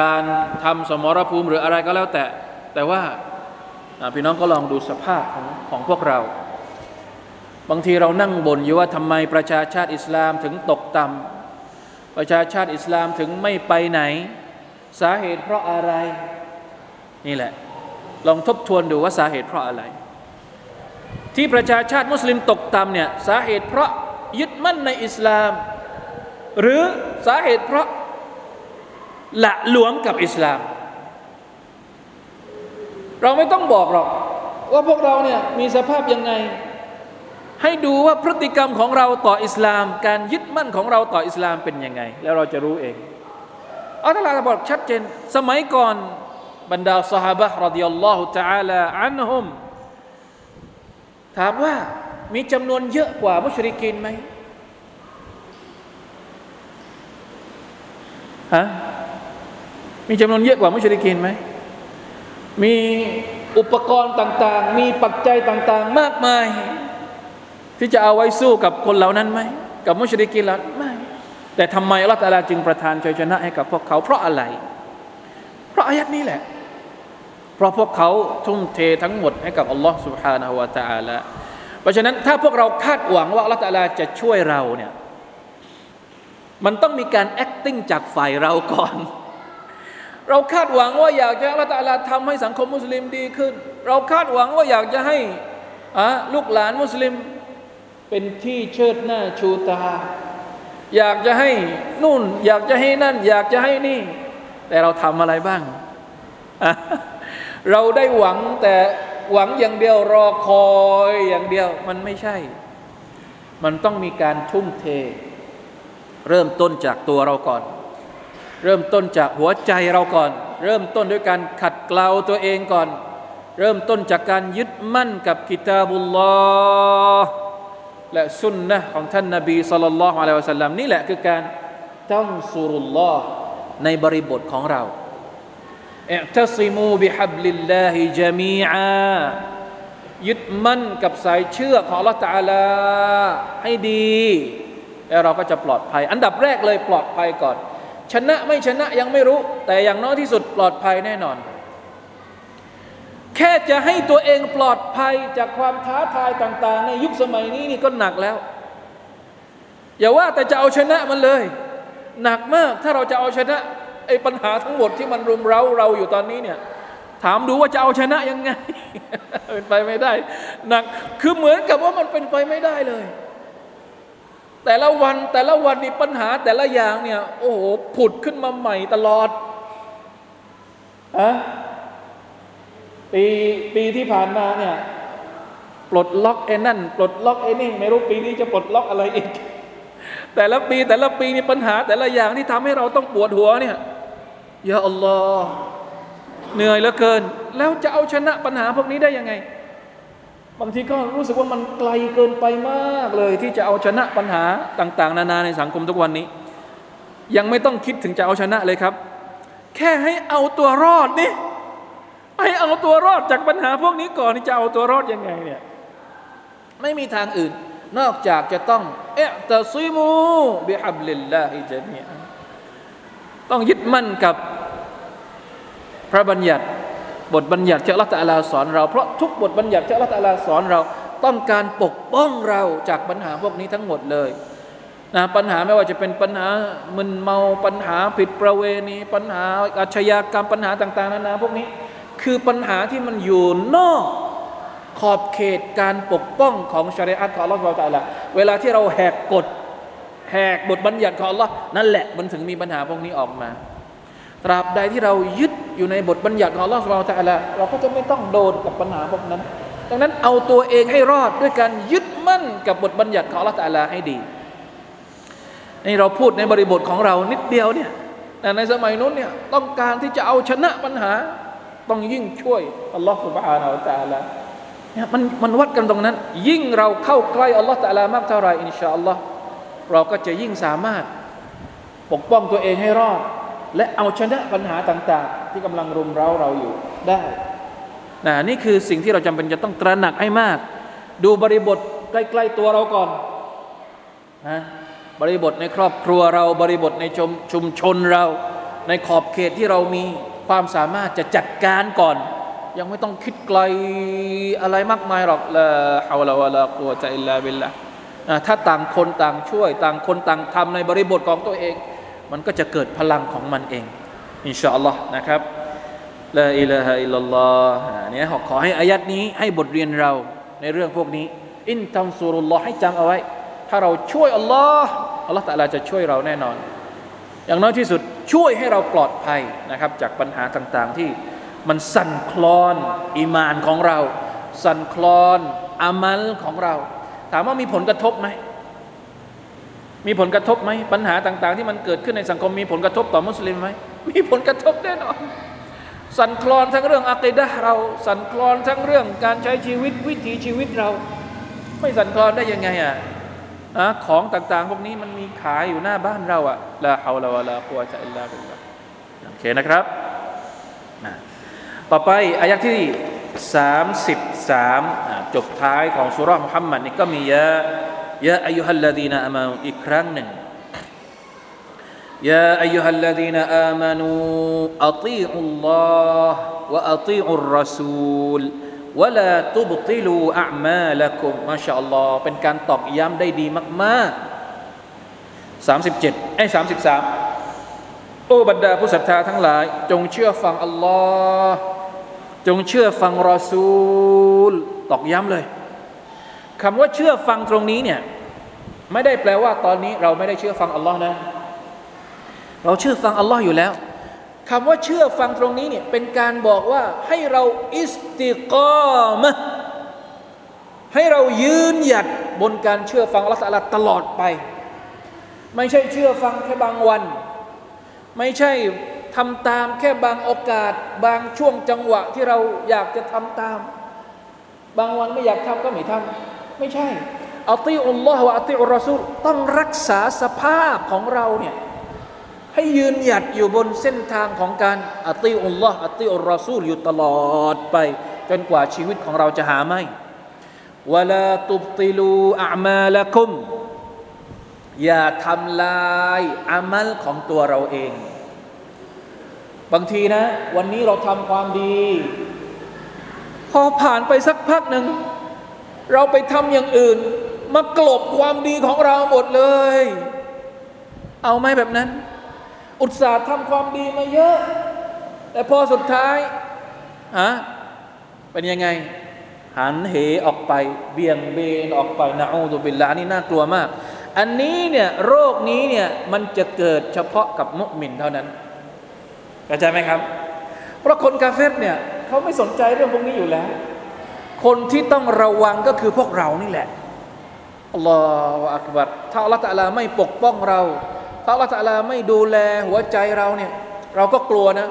A: การทำสมรภูมิหรืออะไรก็แล้วแต่ แต่ว่าพี่น้องก็ลองดูสภาพของของพวกเรา บางทีเรานั่งบ่นอยู่ว่าทำไมประชาชาติอิสลามถึงตกต่ำประชาชาติอิสลามถึงไม่ไปไหน สาเหตุเพราะอะไร นี่แหละ ลองทบทวนดูว่าสาเหตุเพราะอะไร ที่ประชาชาติมุสลิมตกต่ำเนี่ยสาเหตุเพราะยึดมั่นในอิสลาม หรือสาเหตุเพราะละหลวมกับอิสลาม เราไม่ต้องบอกหรอก ว่าพวกเราเนี่ยมีสภาพยังไง ให้ดูว่าพฤติกรรมของเราต่ออิสลาม การยึดมั่นของเราต่ออิสลามเป็นยังไง แล้วเราจะรู้เอง อัลลอฮฺบอกชัดเจน สมัยก่อนบรรดาสหบะรดิยัลลอฮุ تعالى อันฮุมถามว่ามีจำนวนเยอะกว่ามุชริกินไหมฮะมีจำนวนเยอะกว่ามุชริกินไหม มีอุปกรณ์ต่าง ๆ มีปัจจัยต่าง ๆ มากมาย ที่จะเอาไว้สู้กับคนเหล่านั้นไหม กับมุชริกินเหล่านั้นไม่ แต่ทำไมอัลลอฮฺจึงประทานชัยชนะให้กับพวกเขา เพราะอะไร เพราะอายัดนี้แหละ เพราะพวกเขาทุ่มเททั้งหมดให้กับอัลลอฮฺ سبحانه และ تعالى เพราะฉะนั้นถ้าพวกเราคาดหวังว่าอัลลอฮฺจะช่วยเราเนี่ยมันต้องมีการ acting จากฝ่ายเราก่อน เราคาดหวังว่าอยากจะอัลลอฮฺทำให้สังคมมุสลิมดีขึ้น เราคาดหวังว่าอยากจะให้ลูกหลานมุสลิมเป็นที่เชิดหน้าชูตา อยากจะให้นู่น อยากจะให้นั่น อยากจะให้นี่ แต่เราทำอะไรบ้าง เราได้หวังแต่หวังอย่างเดียวรอคอยอย่างเดียวมันไม่ใช่ มันต้องมีการทุ่มเท เริ่มต้นจากตัวเราก่อน เริ่มต้นจากหัวใจเราก่อน เริ่มต้นด้วยการขัดเกลาตัวเองก่อน เริ่มต้นจากการยึดมั่นกับกิตาบุลลอฮ์ และสุนนะของท่านนาบีสุลต่านละฮ์อะลัยฮิวะสัลลัมนี่แหละคือการตั้งสุรุลลอฮ์ในบริบทของเราอิตัซิมูบิฮับลิลลาฮิจามีอายึดมั่นกับสายเชื่อของ Allah ตาลาให้ดีแล้วเราก็จะปลอดภัย อันดับแรกเลยปลอดภัยก่อน ชนะไม่ชนะยังไม่รู้ แต่อย่างน้อยที่สุดปลอดภัยแน่นอน แค่จะให้ตัวเองปลอดภัยจากความท้าทายต่าง ๆ ในยุคสมัยนี้นี่ก็หนักแล้ว อย่าว่าแต่จะเอาชนะมันเลย หนักมากถ้าเราจะเอาชนะไอ้ปัญหาทั้งหมดที่มันรุมเร้าเราอยู่ตอนนี้เนี่ย ถามดูว่าจะเอาชนะยังไง เป็นไปไม่ได้หนักคือเหมือนกับว่ามันเป็นไปไม่ได้เลย แต่ละวันแต่ละวันนี่ปัญหาแต่ละอย่างเนี่ย โอ้โหผุดขึ้นมาใหม่ตลอดอะ ปีปีที่ผ่านมาเนี่ยปลดล็อกไอ้นั่นปลดล็อกไอ้นี่ไม่รู้ปีนี้จะปลดล็อกอะไรอีก แต่ละปีแต่ละปีนี่ปัญหา แต่ละอย่างที่ทำให้เราต้องปวดหัวเนี่ยยาอัลลอฮ์เหนื่อยเหลือเกิน แล้วจะเอาชนะปัญหาพวกนี้ได้ยังไง บางทีก็รู้สึกว่ามันไกลเกินไปมากเลย ที่จะเอาชนะปัญหาต่าง ๆ นานาในสังคมทุกวันนี้ ยังไม่ต้องคิดถึงจะเอาชนะเลยครับ แค่ให้เอาตัวรอดนี่ ให้เอาตัวรอดจากปัญหาพวกนี้ก่อนที่จะเอาตัวรอดยังไงเนี่ยไม่มีทางอื่น นอกจากจะต้องเอตซิมูบิฮับลิลลาฮิจามีอันต้องยึดมั่นกับพระบัญญัติบทบัญญัติที่อัลลอฮฺตะลาสอนเราเพราะทุกบทบัญญัติที่อัลลอฮฺตะลาสอนเราต้องการปกป้องเราจากปัญหาพวกนี้ทั้งหมดเลยนะปัญหาไม่ว่าจะเป็นปัญหามึนเมาปัญหาผิดประเวณี ปัญหาอาชญากรรมปัญหาต่าง ๆนานาพวกนี้ คือปัญหาที่มันอยู่นอกขอบเขตการปกป้องของชริอะห์ของอัลลอฮฺเราแต่ละเวลาที่เราแหกกฎแหกบทบัญญัติของอัลลอฮ์นั่นแหละมันถึงมีปัญหาพวกนี้ออกมา ตราบใดที่เรายึดอยู่ในบทบัญญัติของอัลลอฮฺเราแต่ละเราก็จะไม่ต้องโดนกับปัญหาพวกนั้น ดังนั้นเอาตัวเองให้รอดด้วยการยึดมั่นกับบทบัญญัติของอัลลอฮฺแต่ละให้ดีนี่เราพูดในบริบทของเรานิดเดียวเนี่ยแต่ในสมัยนู้นเนี่ยต้องการที่จะเอาชนะปัญหา ต้องยิ่งช่วยอัลลอฮฺสุบฮานาอัลตะลาเนี่ยมันมันวัดกันตรงนั้น ยิ่งเราเข้าใกล้อัลลอฮฺตะลามากเท่าไรอินชาอัลลอฮ์เราก็จะยิ่งสามารถปกป้องตัวเองให้รอด และเอาชนะปัญหาต่าง ๆ ที่กำลังรุมเร้าเราอยู่ได้นะนี่คือสิ่งที่เราจำเป็นจะต้องตระหนักให้มาก ดูบริบทใกล้ ๆตัวเราก่อนนะบริบทในครอบครัวเราบริบทในชุมชุมชนเรา ในขอบเขตที่เรามี ความสามารถจะจัดการก่อน ยังไม่ต้องคิดไกลอะไรมากมายหรอกلا حول ولا قوة إلا بالله ถ้าต่างคนต่างช่วย ต่างคนต่างทำในบริบทของตัวเอง มันก็จะเกิดพลังของมันเอง إن شاء الله นะครับ لا إله إلا الله เนี่ยขอให้อายัดนี้ให้บทเรียนเราในเรื่องพวกนี้ إن تنصروا الله ให้จำเอาไว้ ถ้าเราช่วยอัลลอฮ์อัลลอฮ์ตะลาจะช่วยเราแน่นอน อย่างน้อยที่สุดช่วยให้เราปลอดภัยนะครับ จากปัญหาต่างๆที่มันสั่นคลอนอีมานของเรา สั่นคลอนอามัลของเรา ถามว่ามีผลกระทบไหมมีผลกระทบไหมปัญหาต่าง ๆ ที่มันเกิดขึ้นในสังคมมีผลกระทบต่อมุสลิมไหมมีผลกระทบแน่นอนสั่นคลอนทั้งเรื่องอักิดะเราสั่นคลอนทั้งเรื่องการใช้ชีวิตวิถีชีวิตเรา ไม่สั่นคลอนได้ยังไงอะอะ ของต่างๆ พวกนี้มันมีขายอยู่หน้าบ้านเราอะลาฮาวลาวะลากุวะตะอิลลาบิลลาโอเคนะครับต่อไปอายะที่ 33 จบท้ายของสุรามุฮัมมัดนี่ก็มียะยะอายุฮัลลดีนอามาอีกครั้งหนึ่ง يا أيها الذين آمنوا أطيعوا الله وأطيعوا الرسول วะลาตุบติลูอามาละกุมมาชาอัลลอฮ์เป็นการตอกย้ำได้ดีมากๆ37ไอ้33 โอ้บรรดาผู้ศรัทธาทั้งหลาย จงเชื่อฟังอัลลอฮ์จงเชื่อฟังรอซูล ตอกย้ำเลยคำว่าเชื่อฟังตรงนี้เนี่ยไม่ได้แปลว่าตอนนี้เราไม่ได้เชื่อฟังอัลลอฮ์นะ เราเชื่อฟังอัลลอฮ์อยู่แล้ว คำว่าเชื่อฟังตรงนี้เนี่ยเป็นการบอกว่าให้เราอิสติกอมะให้เรายืนหยัดบนการเชื่อฟังอัลลอฮ์ตลอดไป ไม่ใช่เชื่อฟังแค่บางวัน ไม่ใช่ทำตามแค่บางโอกาส บางช่วงจังหวะที่เราอยากจะทำตาม บางวันไม่อยากทำก็ไม่ทำไม่ใช่อัติอุลลอฮ์วะอัติอุรอซูลต้องรักษาสภาพของเราเนี่ย ให้ยืนหยัดอยู่บนเส้นทางของการอัติอุลลอฮ์อัติอุลรอซูลอยู่ตลอดไป จนกว่าชีวิตของเราจะหาไม่วลาตุบติลูอามาละคุม อย่าทำลายอามัลของตัวเราเอง บางทีนะ วันนี้เราทำความดี พอผ่านไปสักพักหนึ่ง เราไปทำอย่างอื่น มากลบความดีของเราหมดเลย เอาไหมแบบนั้น อุตส่าห์ทำความดีมาเยอะ แต่พอสุดท้ายฮะเป็นยังไง หันเหออกไป เบี่ยงเบนออกไปนะอูตุบิลลานี่น่ากลัวมาก อันนี้เนี่ยโรคนี้เนี่ยมันจะเกิดเฉพาะกับมุสลิมเท่านั้นเข้าใจไหมครับ เพราะคนกาเฟตเนี่ยเขาไม่สนใจเรื่องพวกนี้อยู่แล้ว คนที่ต้องระวังก็คือพวกเรานี่แหละالله أكبر ถ้าอัลลอฮฺตะลาไม่ปกป้องเรา ถ้าอัลลอฮฺตะลาไม่ดูแลหัวใจเราเนี่ยเราก็กลัวนะ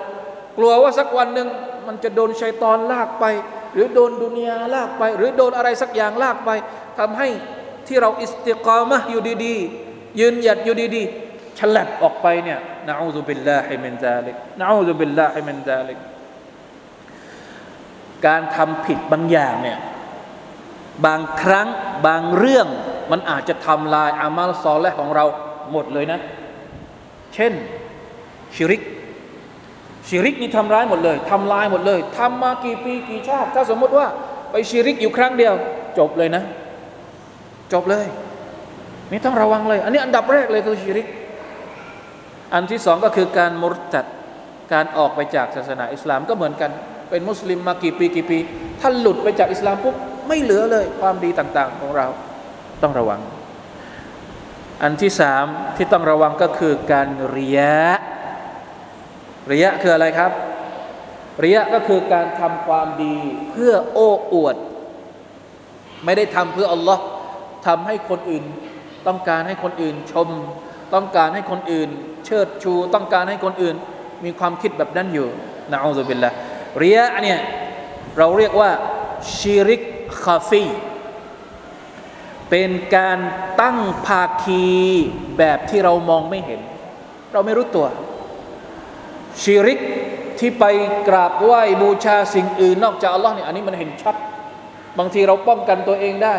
A: กลัวว่าสักวันหนึ่งมันจะโดนชัยตอนลากไป หรือโดนดุนยาลากไป หรือโดนอะไรสักอย่างลากไปทำให้ที่เราอิสติกามะอยู่ดีๆยืนหยัดอยู่ดีๆฉลับออกไปเนี่ยนะอูซุบิลลาฮิมินซาลิกนะอูซุบิลลาฮิมินซาลิกการทำผิดบางอย่างเนี่ยบางครั้งบางเรื่องมันอาจจะทำลายอามัลซอลและของเราหมดเลยนะ เช่นชิริกชิริกนี่ทำร้ายหมดเลยทำลายหมดเลยทำมากี่ปีกี่ชาติ ถ้าสมมติว่าไปชิริกอยู่ครั้งเดียว จบเลยนะ จบเลย นี่ต้องระวังเลย อันนี้อันดับแรกเลยคือชิริก อันที่สองก็คือการมุรตัดการออกไปจากศาสนาอิสลามก็เหมือนกัน เป็นมุสลิมมากี่ปีกี่ปี ถ้าหลุดไปจากอิสลามปุ๊บไม่เหลือเลยความดีต่าง ๆ ของเราต้องระวัง อันที่สามที่ต้องระวังก็คือการเรียะเรียะคืออะไรครับ เรียะก็คือการทำความดีเพื่อโอ้อวด ไม่ได้ทำเพื่ออัลลอฮ์ทำให้คนอื่น ต้องการให้คนอื่นชม ต้องการให้คนอื่น เชิดชู ต้องการให้คนอื่น มีความคิดแบบนั้นอยู่นะอูซุบิลละเรียะเนี่ยเราเรียกว่าชิริกคาฟี เป็นการตั้งภาคีแบบที่เรามองไม่เห็น เราไม่รู้ตัวชิริกที่ไปกราบไหว้บูชาสิ่งอื่น นอกจากอัลลอฮ์เนี่ยอันนี้มันเห็นชัด บางทีเราป้องกันตัวเองได้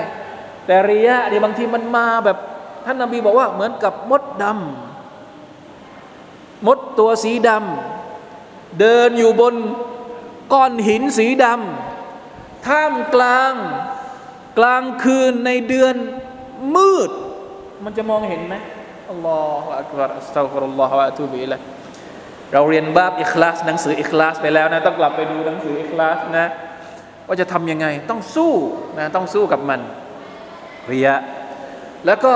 A: แต่ริยะเนี่ยบางทีมันมาแบบท่านนาบีบอกว่าเหมือนกับมดดำมดตัวสีดำเดินอยู่บนก้อนหินสีดำท่ามกลาง กลางคืนในเดือนมืด มันจะมองเห็นไหมอัลลอฮฺอักบารอัสตัฆฟิรุลลอฮฺวะอะตูบิอิลัยเราเรียนบาบอิคลาสหนังสืออิคลาสไปแล้วนะ ต้องกลับไปดูหนังสืออิคลาสนะ ว่าจะทำยังไง ต้องสู้นะต้องสู้กับมันเรียแล้วก็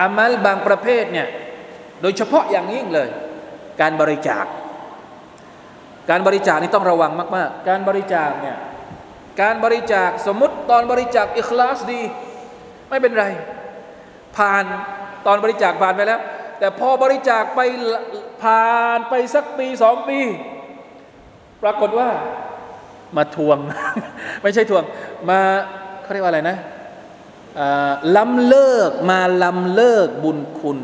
A: อามัลบางประเภทเนี่ยโดยเฉพาะอย่างยิ่งเลย การบริจาค การบริจาคนี่ต้องระวังมาก ๆ การบริจาคเนี่ย การบริจาคสมมติตอนบริจาคอิคลาสดี ไม่เป็นไร ผ่านตอนบริจาคผ่านไปแล้ว แต่พอบริจาคไปผ่านไปสักปีสองปี ปรากฏว่ามาทวง ไม่ใช่ทวง มาเขาเรียกว่าอะไรนะล้ำเลิกมาล้ำเลิกบุญคุณ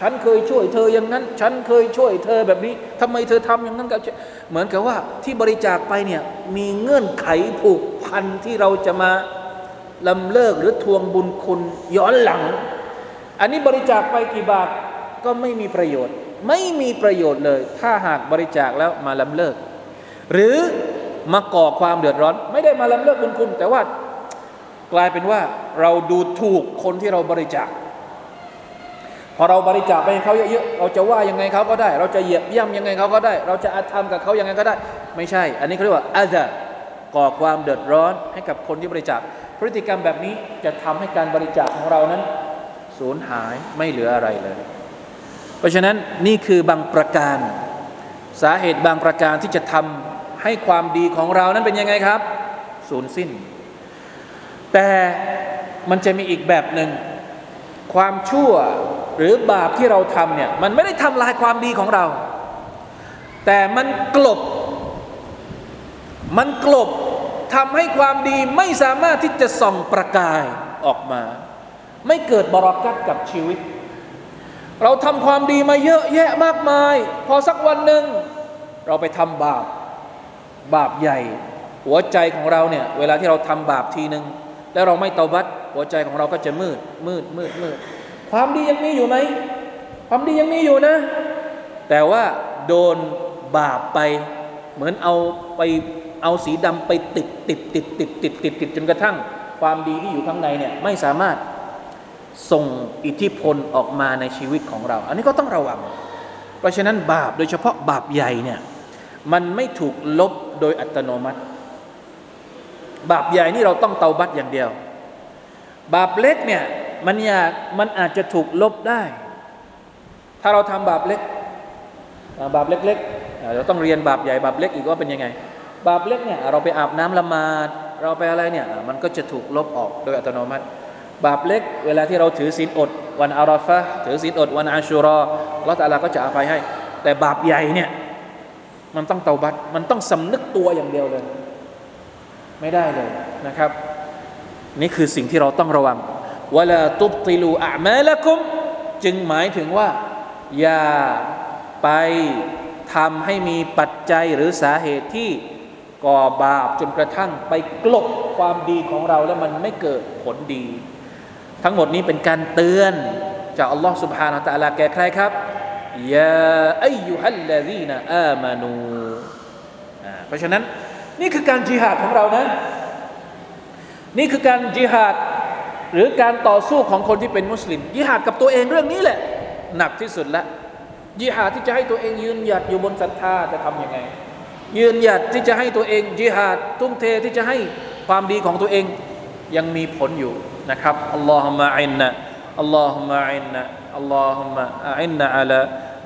A: ฉันเคยช่วยเธออย่างนั้น ฉันเคยช่วยเธอแบบนี้ทำไมเธอทำอย่างนั้นกับเหมือนกับว่าที่บริจาคไปเนี่ยมีเงื่อนไขผูกพันที่เราจะมาลำเลิกหรือทวงบุญคุณย้อนหลัง อันนี้บริจาคไปกี่บาทก็ไม่มีประโยชน์ ไม่มีประโยชน์เลย ถ้าหากบริจาคแล้วมาลำเลิก หรือมาก่อความเดือดร้อน ไม่ได้มาลำเลิกบุญคุณ แต่ว่ากลายเป็นว่าเราดูถูกคนที่เราบริจาค พอเราบริจาคไปให้เขาเยอะๆ เราจะว่ายังไงเขาก็ได้ เราจะเหยียบย่ำยังไงเขาก็ได้ เราจะอาธรรมกับเขายังไงก็ได้ ไม่ใช่ อันนี้เขาเรียกว่าอาซาก่อความเดือดร้อนให้กับคนที่บริจาค พฤติกรรมแบบนี้จะทำให้การบริจาคของเรานั้นสูญหายไม่เหลืออะไรเลย เพราะฉะนั้นนี่คือบางประการ สาเหตุบางประการที่จะทำให้ความดีของเรานั้นเป็นยังไงครับ สูญสิ้น แต่มันจะมีอีกแบบหนึ่งความชั่ว หรือบาปที่เราทำเนี่ยมันไม่ได้ทำลายความดีของเรา แต่มันกลบ มันกลบทำให้ความดีไม่สามารถที่จะส่องประกายออกมา ไม่เกิดบรากัดกับชีวิต เราทำความดีมาเยอะแยะมากมาย พอสักวันหนึ่งเราไปทำบาป บาปใหญ่ หัวใจของเราเนี่ยเวลาที่เราทำบาปทีหนึ่งแล้วเราไม่เตาบัดหัวใจของเราก็จะมืดมืดมืดมืด ความดียังมีอยู่ไหม ความดียังมีอยู่นะ แต่ว่าโดนบาปไป เหมือนเอาไปเอาสีดำไปติดติดติดติดติดติดติดจนกระทั่ง ความดีที่อยู่ข้างในเนี่ยไม่สามารถส่งอิทธิพลออกมาในชีวิตของเรา อันนี้ก็ต้องระวัง เพราะฉะนั้นบาปโดยเฉพาะบาปใหญ่เนี่ยมันไม่ถูกลบโดยอัตโนมัติ บาปใหญ่นี่เราต้องเตาบัตอย่างเดียว บาปเล็กเนี่ย มันอยากมันอาจจะถูกลบได้ ถ้าเราทำบาปเล็ก บาปเล็กๆเราต้องเรียนบาปใหญ่บาปเล็กอีกว่าเป็นยังไง บาปเล็กเนี่ยเราไปอาบน้ำละมาดเราไปอะไรเนี่ยมันก็จะถูกลบออกโดยอัตโนมัติ บาปเล็ก เวลาที่เราถือศีลอด วันอาราฟะถือศีลอด วันอาชูรอเราแต่ละก็จะอภัยให้ แต่บาปใหญ่เนี่ยมันต้องเตาบัตมันต้องสำนึกตัวอย่างเดียวเลย ไม่ได้เลยนะครับ นี่คือสิ่งที่เราต้องระวัง วลาตุบติลูอามาละกุมจึงหมายถึงว่า อย่าไปทำให้มีปัจจัยหรือสาเหตุที่ก่อบาปจนกระทั่งไปกลบความดีของเราแล้วมันไม่เกิดผลดี ทั้งหมดนี้เป็นการเตือนจากอัลลอฮ์ سبحانه และ تعالى แก่ใครครับยาอายุฮัลลาดีนอามานูเพราะฉะนั้นนี่คือการจิหาดของเรานะ นี่คือการจิหาด หรือการต่อสู้ของคนที่เป็นมุสลิมยิหาดกับตัวเองเรื่องนี้แหละ หนักที่สุดละยิหาดที่จะให้ตัวเองยืนหยัดอยู่บนศรัทธาจะทำยังไง ยืนหยัดที่จะให้ตัวเองยิหาดทุ่มเทที่จะให้ความดีของตัวเองยังมีผลอยู่นะครับอัลลอฮุมะอินนะอัลลอฮุมะอินนะอัลลอฮุมะอินนะอัล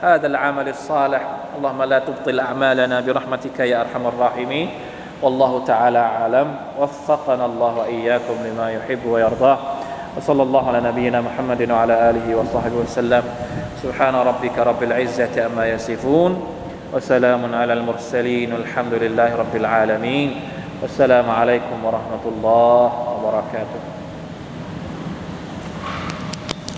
A: هذا العمل الصالح اللهم لا تبطل أعمالنا برحمتك يا أرحم الراحمين والله تعالى أعلم. وفقنا الله وإياكم لما يحب ويرضاه. وصلى الله على نبينا محمد وعلى آله وصحبه وسلم. سبحان ربك رب العزة أما يصفون. وسلام على المرسلين. والحمد لله رب العالمين. والسلام عليكم ورحمة الله وبركاته.